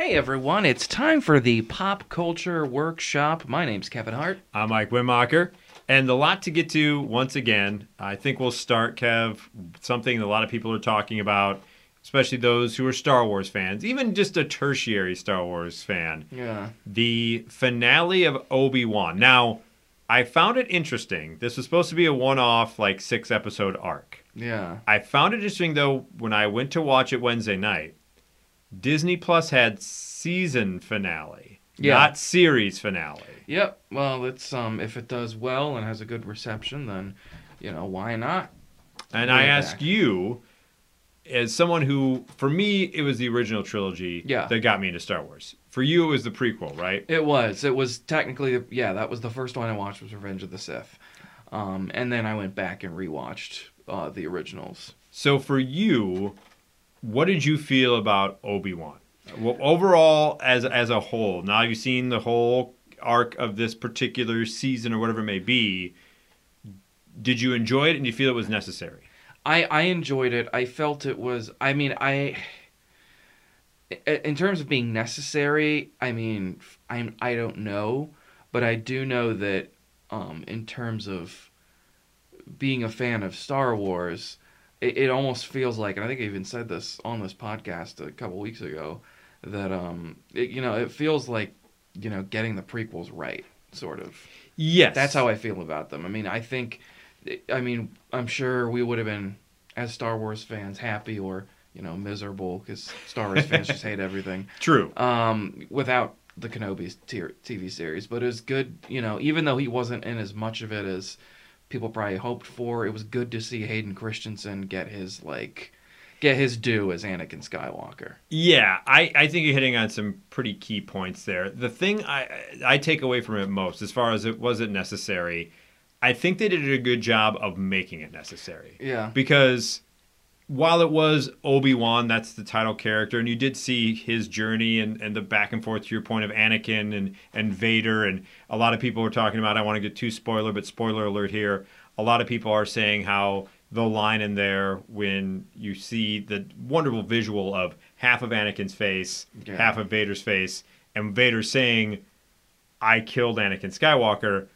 Hey everyone, it's time for the Pop Culture Workshop. My name's Kevin Hart. I'm Mike Wimmacher. And a lot to get to once again. I think we'll start, Kev, something that a lot of people are talking about, especially those who are Star Wars fans, even just a tertiary Star Wars fan. Yeah. The finale of Obi Wan. Now, I found it interesting. This was supposed to be a one off, like six episode arc. Yeah. I found it interesting, though, when I went to watch it Wednesday night. Disney Plus had season finale, Yeah. not series finale. Yep. Well, it's um if it does well and has a good reception, then you know why not? And I ask back. you, as someone who, for me, it was the original trilogy Yeah. that got me into Star Wars. For you, it was the prequel, right? It was. It was technically yeah. That was the first one I watched was Revenge of the Sith, um, and then I went back and rewatched uh, the originals. So for you, what did you feel about Obi Wan? Well, overall, as as a whole, now you've seen the whole arc of this particular season or whatever it may be. Did you enjoy it and you feel it was necessary? I I enjoyed it. I felt it was. I mean, I. In terms of being necessary, I mean, I'm I don't know, but I do know that, um, in terms of being a fan of Star Wars, it, it almost feels like, and I think I even said this on this podcast a couple weeks ago, that um, it, you know, it feels like, you know, getting the prequels right, sort of. Yes, That's how I feel about them. I mean, I think, I mean, I'm sure we would have been, as Star Wars fans, happy or you know miserable because Star Wars fans just hate everything. true. Um, without the Kenobi TV series, but it was good. You know, even though he wasn't in as much of it as people probably hoped for, it was good to see Hayden Christensen get his like, get his due as Anakin Skywalker. Yeah, I, I think you're hitting on some pretty key points there. The thing I I take away from it most, as far as it wasn't necessary, I think they did a good job of making it necessary. Yeah. Because while it was Obi Wan, that's the title character, and you did see his journey and, and the back and forth to your point of Anakin and, and Vader, and a lot of people were talking about. I want to get too spoiler, but spoiler alert here. A lot of people are saying how the line in there when you see the wonderful visual of half of Anakin's face, Yeah. half of Vader's face, and Vader saying, "I killed Anakin Skywalker."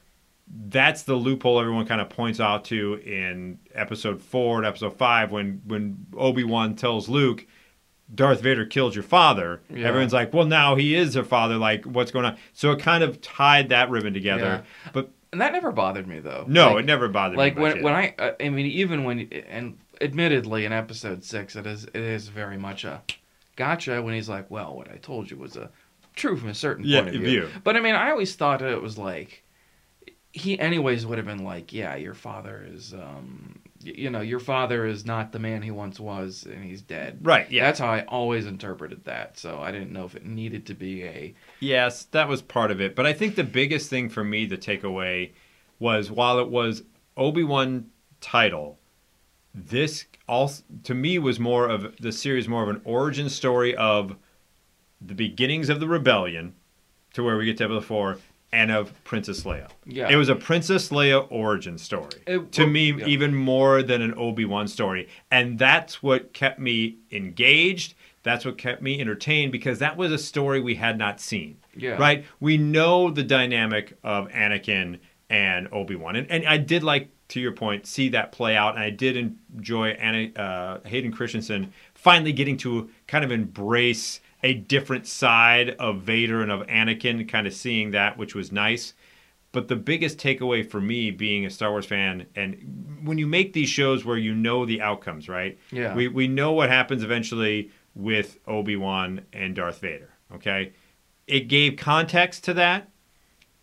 That's the loophole everyone kind of points out to in episode four and episode five when when Obi Wan tells Luke, Darth Vader killed your father. Yeah. Everyone's like, well, now he is her father. Like, what's going on? So it kind of tied that ribbon together. But And that never bothered me though. no, Like, it never bothered like me. when when. I uh, I mean even when and admittedly in episode six it is it is very much a gotcha when he's like well what I told you was a true from a certain Yeah, point of view. view. But I mean I always thought it was like he anyways would have been like yeah your father is um you know your father is not the man he once was and he's dead. right, yeah, That's how I always interpreted that. So I didn't know if it needed to be a Yes, that was part of it. But I think the biggest thing for me to take away was while it was Obi Wan title, this also to me was more of the series more of an origin story of the beginnings of the rebellion to where we get to episode four and of Princess Leia. yeah It was a Princess Leia origin story. It- to me, yeah. even more than an Obi Wan story. And that's what kept me engaged. That's what kept me entertained because that was a story we had not seen. yeah Right? We know the dynamic of Anakin and Obi Wan. And, and I did like, to your point, see that play out. And I did enjoy Anna, uh, Hayden Christensen finally getting to kind of embrace a different side of Vader and of Anakin, kind of seeing that, which was nice. But the biggest takeaway for me being a Star Wars fan, and when you make these shows where you know the outcomes, right? Yeah. We, we know what happens eventually with Obi Wan and Darth Vader, okay? It gave context to that,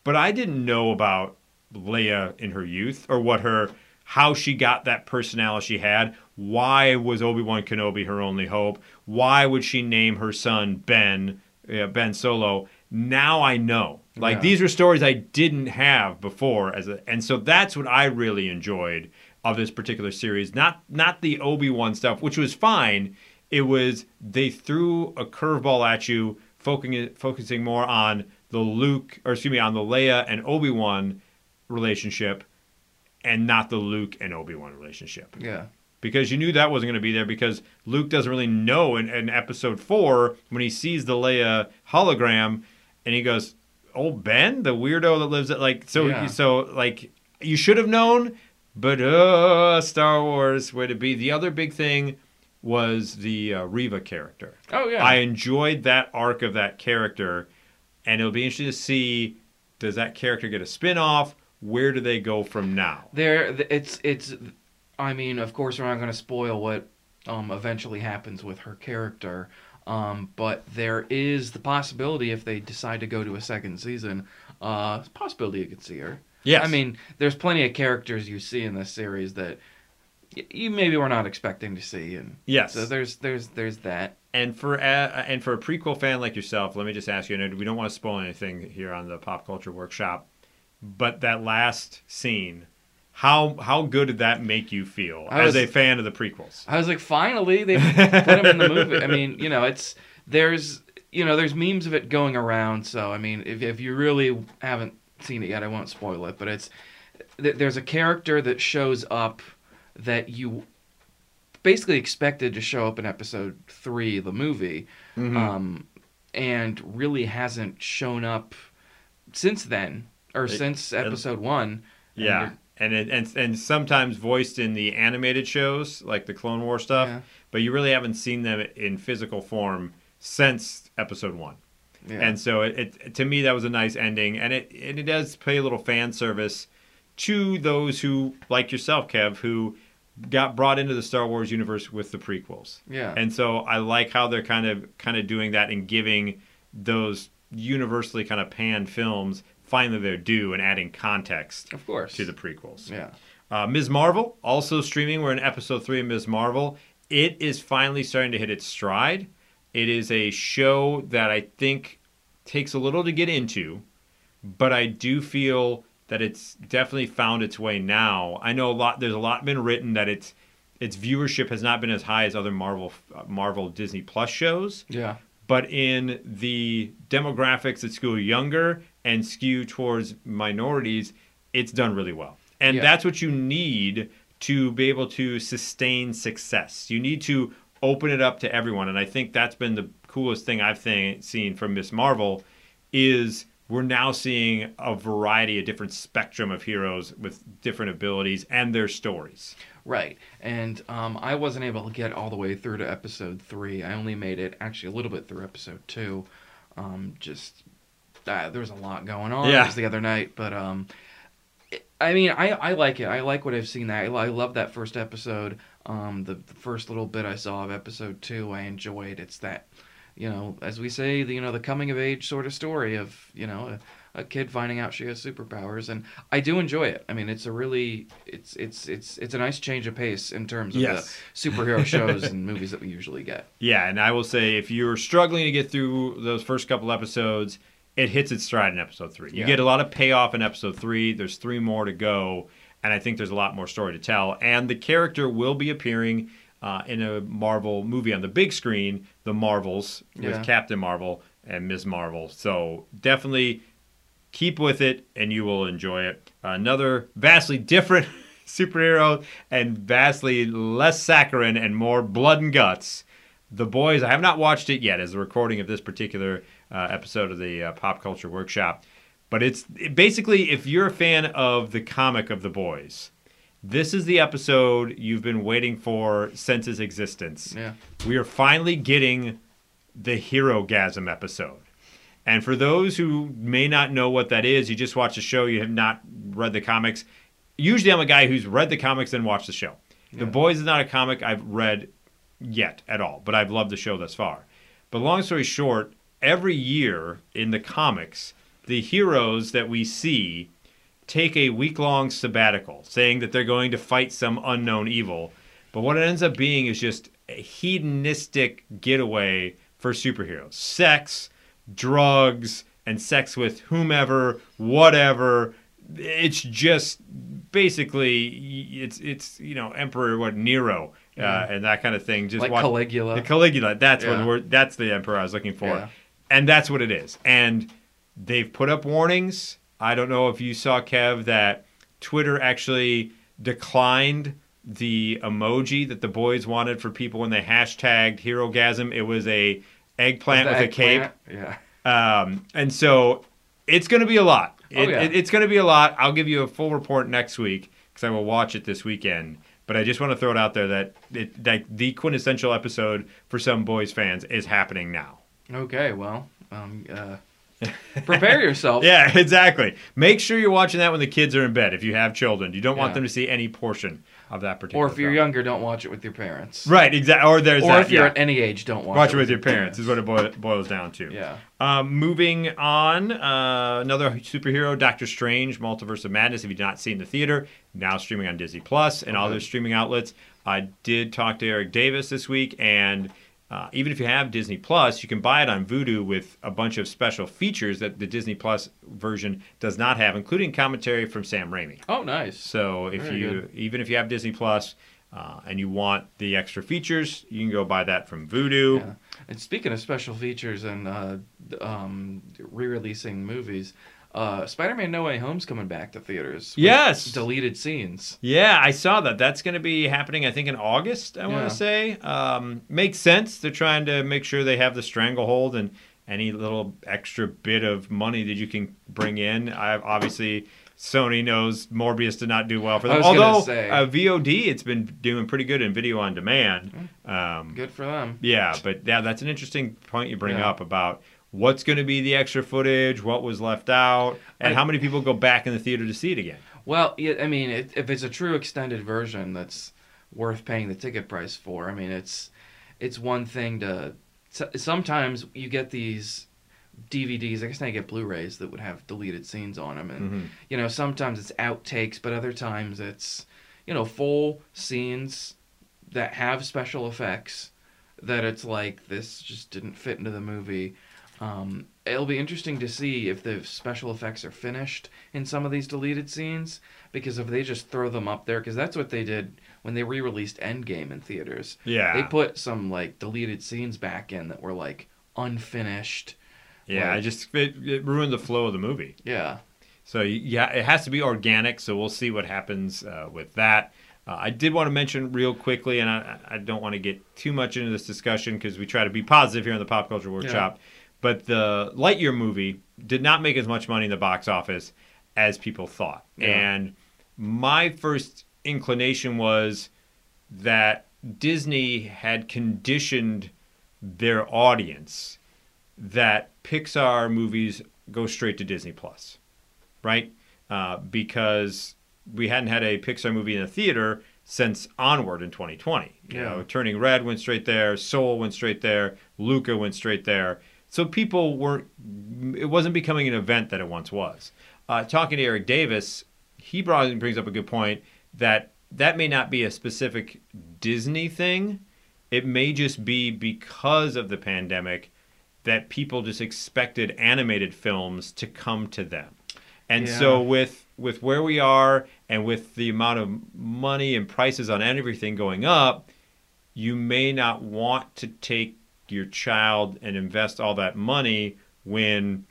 but I didn't know about Leia in her youth or what her how she got that personality she had. Why was Obi Wan Kenobi her only hope? Why would she name her son Ben uh, Ben Solo? Now I know. Like Yeah. these were stories I didn't have before, as a, and so that's what I really enjoyed of this particular series. Not not the Obi Wan stuff, which was fine. It was they threw a curveball at you, focusing focusing more on the Luke, or excuse me, on the Leia and Obi Wan relationship, and not the Luke and Obi Wan relationship. yeah because you knew that wasn't going to be there because Luke doesn't really know in, in episode four when he sees the Leia hologram and he goes, Old Ben, the weirdo that lives at like so Yeah. so like you should have known, but uh, Star Wars way to be." The other big thing was the uh, Reva character. Oh yeah. I enjoyed that arc of that character, and it'll be interesting to see does that character get a spin off? Where do they go from now? there it's it's I mean, of course we're not going to spoil what um eventually happens with her character. Um, but there is the possibility if they decide to go to a second season, uh, possibility you could see her. Yeah, I mean, there's plenty of characters you see in this series that y- you maybe were not expecting to see, and yes. so there's there's there's that. and for a, and for a prequel fan like yourself, let me just ask you. Know we don't want to spoil anything here on the pop culture workshop, but that last scene, how how good did that make you feel I as was- a fan of the prequels? I was like, finally they put him in the movie. I mean, you know, it's there's you know there's memes of it going around. So I mean, if if you really haven't seen it yet, I won't spoil it. But it's there's a character that shows up that you basically expected to show up in episode three of the movie, Mhm. um, and really hasn't shown up since then or It- since episode one. Yeah, you're- and it, and and sometimes voiced in the animated shows like the Clone War stuff, Yeah. but you really haven't seen them in physical form since episode one. Yeah. And so it, it to me that was a nice ending, and it and it does pay a little fan service to those who like yourself, Kev, who got brought into the Star Wars universe with the prequels. yeah. And so I like how they're kind of kind of doing that and giving those universally kind of panned films finally their due and adding context of course. to the prequels. yeah. Uh, Ms. Marvel also streaming. We're in episode three of Ms. Marvel. It is finally starting to hit its stride. It is a show that I think takes a little to get into, but I do feel that it's definitely found its way now. I know a lot. There's a lot been written that its its viewership has not been as high as other Marvel uh, Marvel Disney Plus shows Yeah. but in the demographics that skew younger and skew towards minorities, it's done really well. And Yeah. that's what you need to be able to sustain success. You need to open it up to everyone. And I think that's been the coolest thing I've th- seen from Miss Marvel is we're now seeing a variety, a different spectrum of heroes with different abilities and their stories. Right. And um, I wasn't able to get all the way through to episode three. I only made it actually a little bit through episode two. Um, just uh, there was a lot going on. Yeah. It was the other night, but um, it- I mean, I, I like it. I like what I've seen. I, I love that first episode. Um, the, the first little bit I saw of episode two, I enjoyed. It's that, you know, as we say, the, you know, the coming of age sort of story of, you know, a, a kid finding out she has superpowers, and I do enjoy it. I mean, it's a really, it's it's it's it's a nice change of pace in terms of Yes. the superhero shows and movies that we usually get. Yeah, and I will say if you're struggling to get through those first couple episodes, it hits its stride in episode three. You Yeah. get a lot of payoff in episode three. There's three more to go, and I think there's a lot more story to tell. And the character will be appearing uh, in a Marvel movie on the big screen, The Marvels, with Yeah. Captain Marvel and Ms. Marvel. So definitely keep with it, and you will enjoy it. Another vastly different superhero and vastly less saccharine and more blood and guts. The Boys, I have not watched it yet as the recording of this particular uh, episode of the uh, Pop Culture Workshop. But it's it- basically, if you're a fan of the comic of The Boys, this is the episode you've been waiting for since its existence. Yeah. We are finally getting the Herogasm episode. And for those who may not know what that is, you just watch the show, you have not read the comics. Usually, I'm a guy who's read the comics and watched the show. The Boys is not a comic I've read yet at all, but I've loved the show thus far. But long story short, every year in the comics, the heroes that we see take a week long sabbatical, saying that they're going to fight some unknown evil. But what it ends up being is just a hedonistic getaway for superheroes sex, drugs, and sex with whomever, whatever. It's just basically it's it's you know Emperor what Nero uh, Yeah. and that kind of thing. Just like watch- Caligula. the Caligula. That's what Yeah. we're. That's the emperor I was looking for, Yeah. And that's what it is. And they've put up warnings. I don't know if you saw Kev that Twitter actually declined the emoji that the boys wanted for people when they hashtagged Herogasm. It was a eggplant The with a cape. Yeah. Um, and so it's going to be a lot. Oh, yeah. it- it's going to be a lot. I'll give you a full report next week because I will watch it this weekend. But I just want to throw it out there that it, that the quintessential episode for some boys fans is happening now. Okay, well, um, uh, prepare yourself. Yeah, exactly. Make sure you're watching that when the kids are in bed. If you have children, you don't want Yeah. them to see any portion of that particular. Or if you're film. younger, don't watch it with your parents. right? Exactly. Or there's Or that, if you're yeah. at any age, don't watch, watch it with your parents. Is what it boi- boils down to. Yeah. Um, moving on, uh, another superhero, Doctor Strange, Multiverse of Madness. If you did not see it in the theater, now streaming on Disney Plus and all Okay. other streaming outlets. I did talk to Eric Davis this week, and uh, even if you have Disney Plus, you can buy it on Vudu with a bunch of special features that the Disney Plus version does not have, including commentary from Sam Raimi. Oh, nice. So if Very you, good. even if you have Disney Plus. Uh, and you want the extra features, you can go buy that from Vudu. Yeah. And speaking of special features and uh, um, re-releasing movies, uh, Spider-Man: No Way Home's coming back to theaters. Yes. Deleted scenes. Yeah, I saw that. That's going to be happening, I think, in August, I want to say. Um, makes sense. They're trying to make sure they have the stranglehold and any little extra bit of money that you can bring in. I Obviously, Sony knows Morbius did not do well for them. Although, say. uh, VOD, it's been doing pretty good in video on demand. Um, Good for them. yeah, but yeah, that's an interesting point you bring Yeah. up about what's going to be the extra footage, what was left out, and I- how many people go back in the theater to see it again. Well, I mean, if it's a true extended version, that's worth paying the ticket price for. I mean, it's it's one thing to. Sometimes you get these DVDs. I guess now you get Blu-rays that would have deleted scenes on them, and Mhm. you know sometimes it's outtakes, but other times it's you know full scenes that have special effects. That it's like this just didn't fit into the movie. Um, it'll be interesting to see if the special effects are finished in some of these deleted scenes because if they just throw them up there because that's what they did when they re-released Endgame in theaters. Yeah. They put some like deleted scenes back in that were like unfinished. Yeah, Like- I just it, it ruined the flow of the movie. Yeah. So yeah, it has to be organic. So we'll see what happens uh, with that. Uh, I did want to mention real quickly, and I, I don't want to get too much into this discussion because we try to be positive here in the Pop Culture Workshop. But the Lightyear movie did not make as much money in the box office as people thought. Yeah. And my first inclination was that Disney had conditioned their audience that Pixar movies go straight to Disney Plus, right? Uh, because we hadn't had a Pixar movie in a theater since Onward in 2020. You Yeah. know, Turning Red went straight there, Soul went straight there, Luca went straight there. So people weren't. It wasn't becoming an event that it once was. Uh, talking to Eric Davis, he brought brings up a good point that that may not be a specific Disney thing. It may just be because of the pandemic that people just expected animated films to come to them. And Yeah. so with with where we are and with the amount of money and prices on everything going up, you may not want to take your child and invest all that money when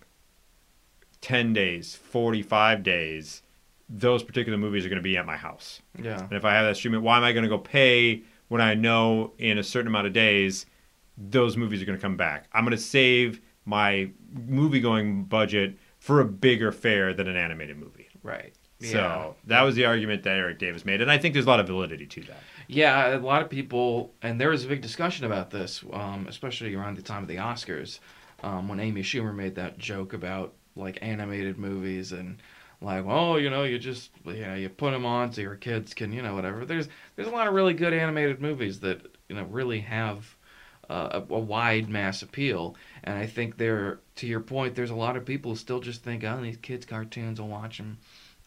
10 days, 45 days, those particular movies are going to be at my house. Yeah. And if I have that streaming, why am I going to go pay when I know in a certain amount of days those movies are going to come back? I'm going to save my movie going budget for a bigger fare than an animated movie. Right. Yeah. So that was the argument that Eric Davis made, and I think there's a lot of validity to that. Yeah, a lot of people, and there was a big discussion about this, um, especially around the time of the Oscars, um, when Amy Schumer made that joke about like animated movies and like, oh, you know, you just you know you put them on so your kids can you know whatever. There's there's a lot of really good animated movies that you know really have uh, a, a wide mass appeal, and I think there, to your point, there's a lot of people who still just think, oh, these kids' cartoons will watch them,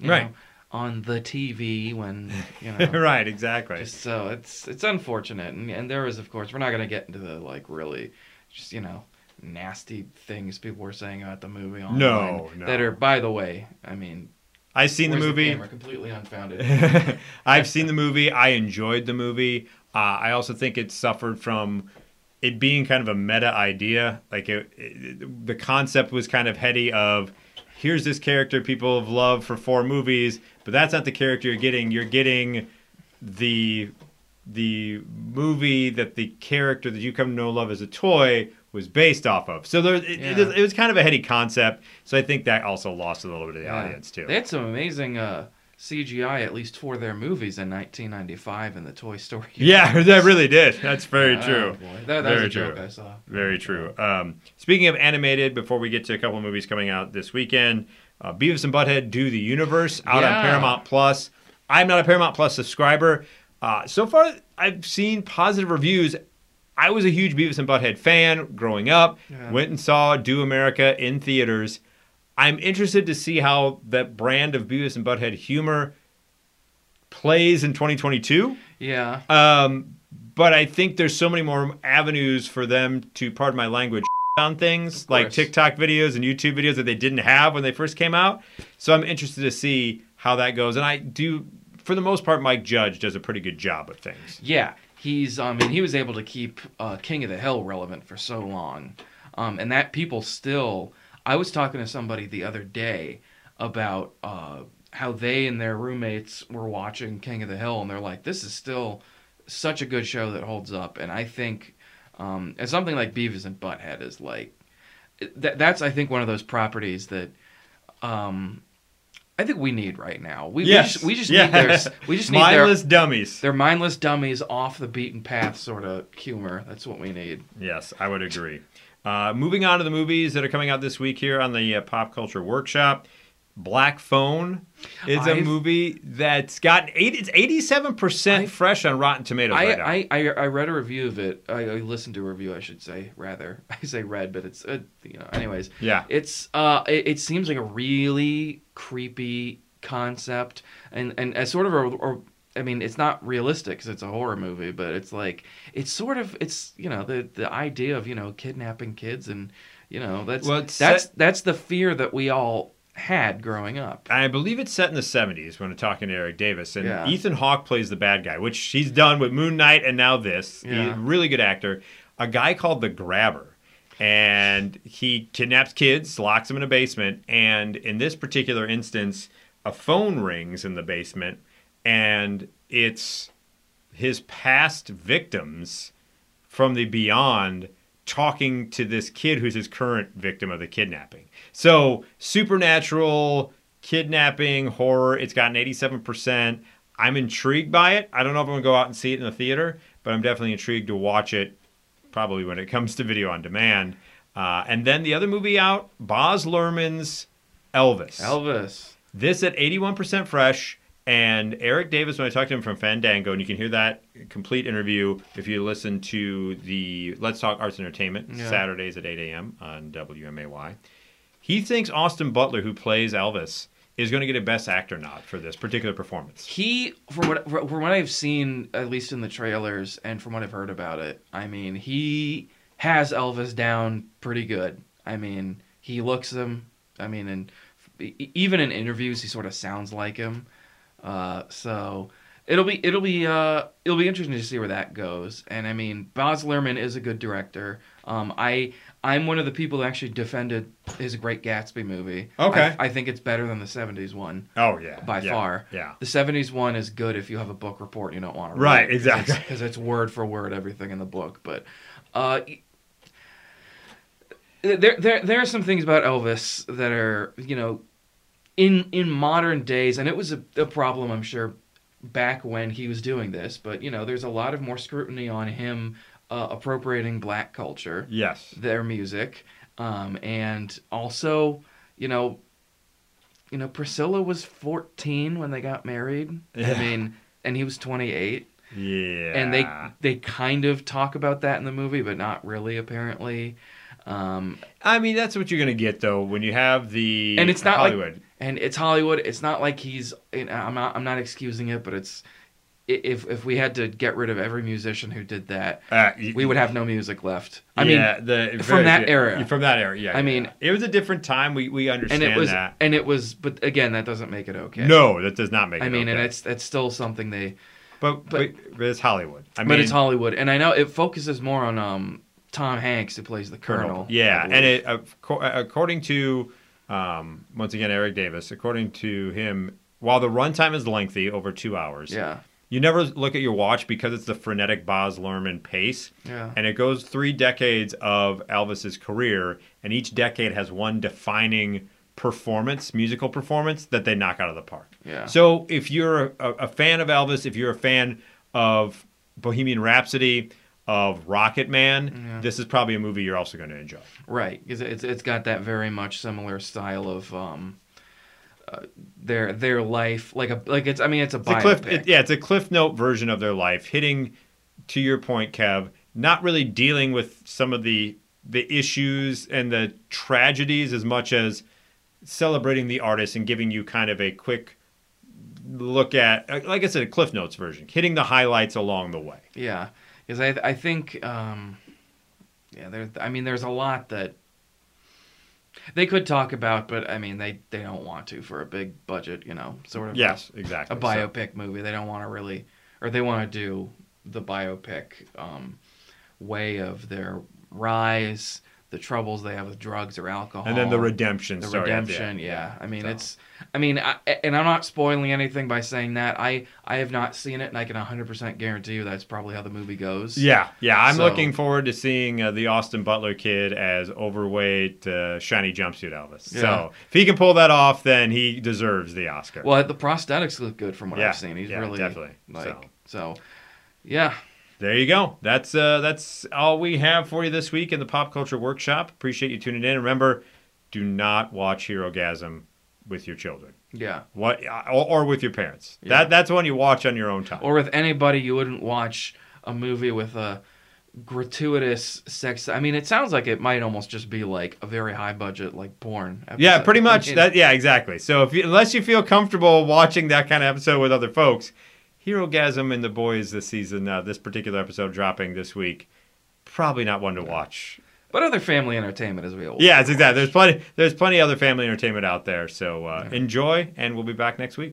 Right. know, on the TV when you know. right, exactly. Just so it's it's unfortunate, and and there is of course we're not gonna get into the like really, just you know, nasty things people were saying about the movie online. No, no. That are by the way, I mean, I've seen the movie. camera? completely unfounded. I've seen the movie. I enjoyed the movie. Uh, I also think it suffered from it being kind of a meta idea. Like it, it- the concept was kind of heady. Of here's this character people have loved for four movies, but that's not the character you're getting. You're getting the the movie that the character that you come to know love as a toy was based off of. So there, it, it, it was kind of a heady concept. So I think that also lost a little bit of the Yeah. audience too. They had some amazing uh, CGI, at least for their movies in 1995 in the Toy Story. Yeah, that really did. That's very Oh, true. boy. That, that Very a joke true. I saw. Very true. Um, speaking of animated, before we get to a couple of movies coming out this weekend, uh, Beavis and Butthead Do the Universe out Yeah. on Paramount Plus. I'm not a Paramount Plus subscriber. Uh, so far, I've seen positive reviews. I was a huge Beavis and Butthead fan growing up. Yeah. Went and saw Do America in theaters. I'm interested to see how that brand of Beavis and Butthead humor plays in 2022. Yeah. Um, but I think there's so many more avenues for them to, pardon my language, on things like. TikTok videos and YouTube videos that they didn't have when they first came out. So I'm interested to see how that goes. And I do, for the most part, Mike Judge does a pretty good job of things. Yeah, he's. I mean, he was able to keep uh, King of the Hill relevant for so long, um, and that people still. I was talking to somebody the other day about uh, how they and their roommates were watching King of the Hill, and they're like, "This is still such a good show that holds up." And I think, um, and something like Beavis and Butthead is like, that, that's I think one of those properties that. Um, I think we need right now. We, Yes. we just we just Yeah. need their we just need their Mindless dummies. they're mindless dummies off the beaten path sort of humor. That's what we need. Yes, I would agree. Uh, moving on to the movies that are coming out this week here on the uh, Pop Culture Workshop. Black Phone is a I've- movie that's got eight. It's eighty-seven percent fresh on Rotten Tomatoes I, right now. I, I I read a review of it. I, I listened to a review, I should say, rather. I say read, but it's uh, you know. Anyways, yeah, it's uh, it, it seems like a really creepy concept, and and as sort of a, or I mean, it's not realistic because it's a horror movie, but it's like it's sort of it's you know the the idea of you know kidnapping kids and you know that's Well, that's set- that's the fear that we all had growing up. I believe it's set in the 70s when I'm talking to Eric Davis. And Yeah. Ethan Hawke plays the bad guy, which he's done with Moon Knight and now this. He's Yeah. a really good actor. A guy called the Grabber. And he kidnaps kids, locks them in a basement. And in this particular instance, a phone rings in the basement. And it's his past victims from the beyond talking to this kid who's his current victim of the kidnapping. So, supernatural kidnapping horror, it's gotten 87%. I'm intrigued by it. I don't know if I'm going to go out and see it in the theater, but I'm definitely intrigued to watch it probably when it comes to video on demand. Uh, and then the other movie out, Baz Luhrmann's Elvis. Elvis. This at 81% fresh. And Eric Davis, when I talked to him from Fandango, and you can hear that complete interview if you listen to the Let's Talk Arts and Entertainment Yeah. Saturdays at 8 a.m. on WMAY. He thinks Austin Butler, who plays Elvis, is going to get a Best Actor nod for this particular performance. He, from what from what I've seen, at least in the trailers, and from what I've heard about it, I mean, he has Elvis down pretty good. I mean, he looks him. I mean, and even in interviews, he sort of sounds like him. Uh, so it'll be it'll be uh, it'll be interesting to see where that goes. And I mean, Baz Luhrmann is a good director. Um, I I'm one of the people who actually defended his Great Gatsby movie. Okay. I, I think it's better than the '70s one Oh, yeah. by Yeah. far. Yeah. The 70s one is good if you have a book report and you don't want to read Right, exactly. it's- Because it's, word for word everything in the book. But uh, there, there, there are some things about Elvis that are, you know, in in modern days, and it was a, a problem, I'm sure, back when he was doing this. But you know, there's a lot of more scrutiny on him uh, appropriating black culture Yes. their music um, and also you know you know priscilla was 14 when they got married Yeah. i mean and he was 28 Yeah. and they they kind of talk about that in the movie but not really apparently um, I mean, that's what you're going to get, though, when you have the And it's not like- Hollywood. And it's hollywood it's not like he's i'm not i'm not excusing it but it's if if we had to get rid of every musician who did that Uh, we would have no music left i mean yeah, the, from that yeah, era. From that era, yeah. I yeah. mean- it was a different time. We we understand and it was that. and it was but again that doesn't make it okay No, that does not make. I mean, and it's it's still something they, but, but but it's Hollywood. I mean, but it's Hollywood, and I know it focuses more on um Tom Hanks who plays the Colonel. Yeah, and it according to um, once again Eric Davis, according to him, while the runtime is lengthy, over two hours, yeah, you never look at your watch because it's the frenetic Baz Luhrmann pace. Yeah. And it goes three decades of Elvis's career, and each decade has one defining performance, musical performance that they knock out of the park. Yeah. So if you're a, a fan of Elvis, if you're a fan of Bohemian Rhapsody, of Rocket Man, Yeah. this is probably a movie you're also going to enjoy. Right, because it's it's got that very much similar style of um, uh, their their life, like a like it's. I mean, it's a It's a cliff, it, yeah, it's a cliff note version of their life, hitting to your point, Kev, not really dealing with some of the the issues and the tragedies as much as celebrating the artist and giving you kind of a quick look at, like I said, a cliff notes version, hitting the highlights along the way. Yeah, because I I think um, yeah, there. I mean, there's a lot that they could talk about, but I mean, they they don't want to for a big budget, you know, sort of. Yes, a exactly. So- biopic movie. They don't want to really, or they want to do the biopic um, way of their rise, the troubles they have with drugs or alcohol, and then the redemption the redemption. end. Yeah, I mean, So- it's. I mean, I, and I'm not spoiling anything by saying that. I I have not seen it, and I can 100% guarantee you that's probably how the movie goes. Yeah, yeah. I'm So- looking forward to seeing uh, the Austin Butler kid as overweight, uh, shiny jumpsuit Elvis. Yeah. So if he can pull that off, then he deserves the Oscar. Well, the prosthetics look good from what Yeah, I've seen. He's yeah, really definitely. like So. so. Yeah, There you go. That's uh, that's all we have for you this week in the Pop Culture Workshop. Appreciate you tuning in. Remember, do not watch Herogasm with your children. yeah. What or, or with your parents. Yeah. That that's one you watch on your own time. Or with anybody, you wouldn't watch a movie with a gratuitous sex. I mean, it sounds like it might almost just be like a very high budget, like porn. yeah, episode. pretty I much. mean, that yeah, exactly. So if you, unless you feel comfortable watching that kind of episode with other folks, Herogasm and the boys this season, uh, this particular episode dropping this week, probably not one to watch But other family entertainment, as we always. Yeah, it's exactly. There's plenty. There's plenty other family entertainment out there. So uh, enjoy, and we'll be back next week.